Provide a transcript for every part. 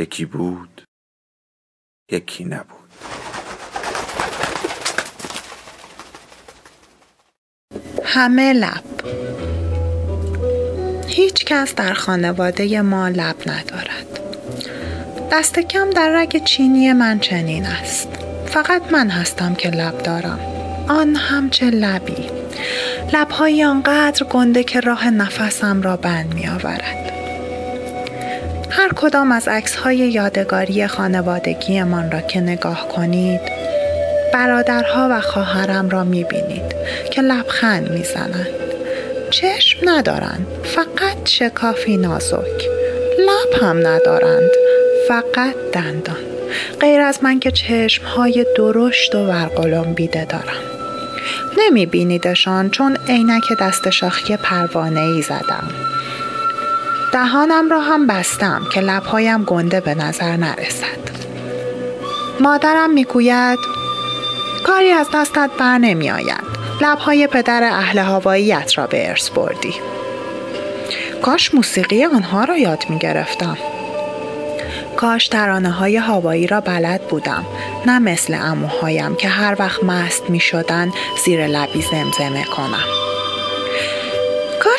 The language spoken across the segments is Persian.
یکی بود یکی نبود. همه لب. هیچ کس در خانواده ما لب ندارد. دست کم در رگ چینی من چنین است. فقط من هستم که لب دارم. آن هم چه لبی. لبهایی آنقدر گنده که راه نفسم را بند می آورد هر کدام از عکس های یادگاری خانوادگیمان را که نگاه کنید برادرها و خواهرم را می بینید که لبخند می زنند. چشم ندارند فقط شکافی نازک. لب هم ندارند فقط دندان. غیر از من که چشم های درشت و ورقلم بیده دارم. نمی بینیدشان چون عینک دست شاخی پروانه ای زدم. دهانم را هم بستم که لبهایم گنده به نظر نرسد. مادرم می‌گوید کاری از دستت بر نمی آید لبهای پدر اهل هواییت را به ارث بردی. کاش موسیقی آنها را یاد می گرفتم کاش ترانه های هوایی را بلد بودم. نه مثل اموهایم که هر وقت مست می شدن زیر لبی زمزمه کنم.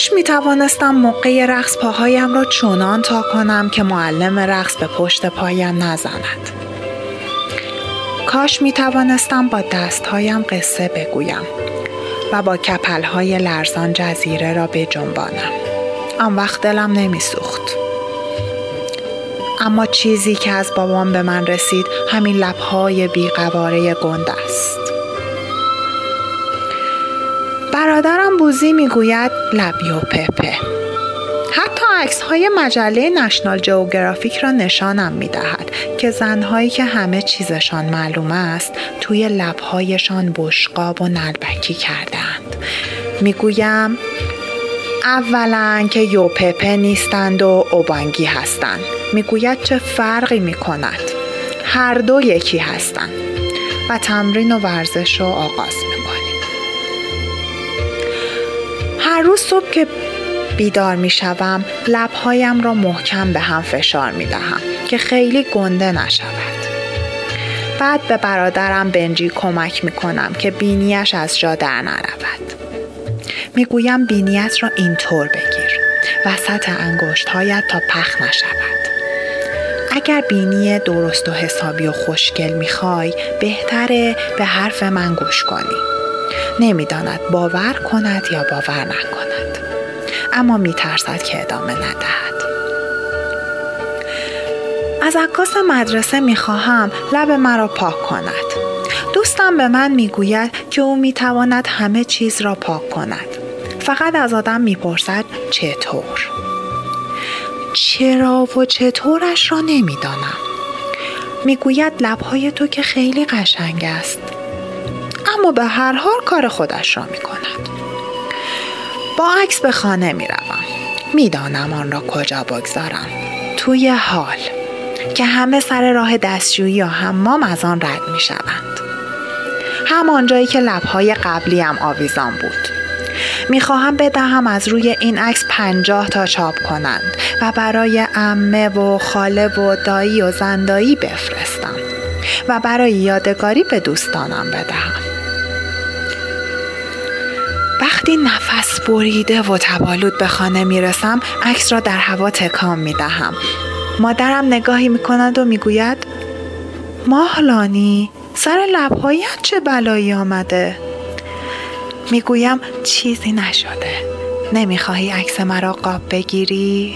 کاش می توانستم موقع رقص پاهایم را چونان تا کنم که معلم رقص به پشت پایم نزند. کاش می توانستم با دستهایم قصه بگویم و با کپلهای لرزان جزیره را بجنبانم. آن وقت دلم نمی سوخت. اما چیزی که از بابام به من رسید همین لبهای بیقواره گند است. برادرم بوزی می‌گوید لبیو پپه. حتی عکس های مجله نشنال جوگرافیک را نشانم می دهد که زنهایی که همه چیزشان معلوم است توی لبهایشان بشقاب و نلبکی کردند می‌گویم اولا که یوپپه نیستند و اوبانگی هستند. می‌گوید چه فرقی می کند هر دو یکی هستند. و تمرین و ورزش رو آغاز. هر روز صبح که بیدار می شوم لبهایم را محکم به هم فشار می دهم که خیلی گنده نشود. بعد به برادرم بنجی کمک می کنم که بینیش از جا در نرود. می گویم بینیت را اینطور بگیر وسط انگشتهایت تا پخ نشود. اگر بینی درست و حسابی و خوشگل می‌خوای بهتره به حرف من گوش کنی. نمی‌داند باور کند یا باور نکند. اما میترسد که ادامه ندهد. از عکاس مدرسه می‌خواهم لب مرا پاک کند. دوستم به من می‌گوید که او می‌تواند همه چیز را پاک کند. فقط از آدم می‌پرسد چطور. چرا و چطورش را نمی‌دانم. می‌گوید لبهای تو که خیلی قشنگ است. اما به هر حال کار خودش را می کند. با عکس به خانه می روم. می دانم آن را کجا بگذارم. توی حال که همه سر راه دستشویی یا حمام از آن رد می شوند. همان جایی که لبهای هم آویزان بود. می‌خواهم بدهم از روی این عکس پنجاه تا چاپ کنند و برای امه و خاله و دایی و زندایی بفرستم و برای یادگاری به دوستانم بدهم. وقتی نفس بریده و تبالود به خانه می‌رسم عکس را در هوا تکام می‌دهم. مادرم نگاهی می‌کند و می‌گوید ماهلانی سر لبهایت چه بلایی آمده؟ می‌گویم چیزی نشده. نمی‌خواهی عکس مرا قاب بگیری؟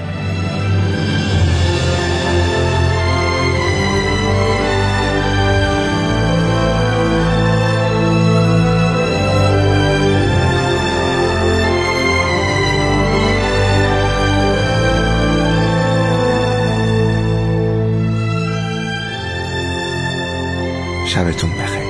شبتون بخیر.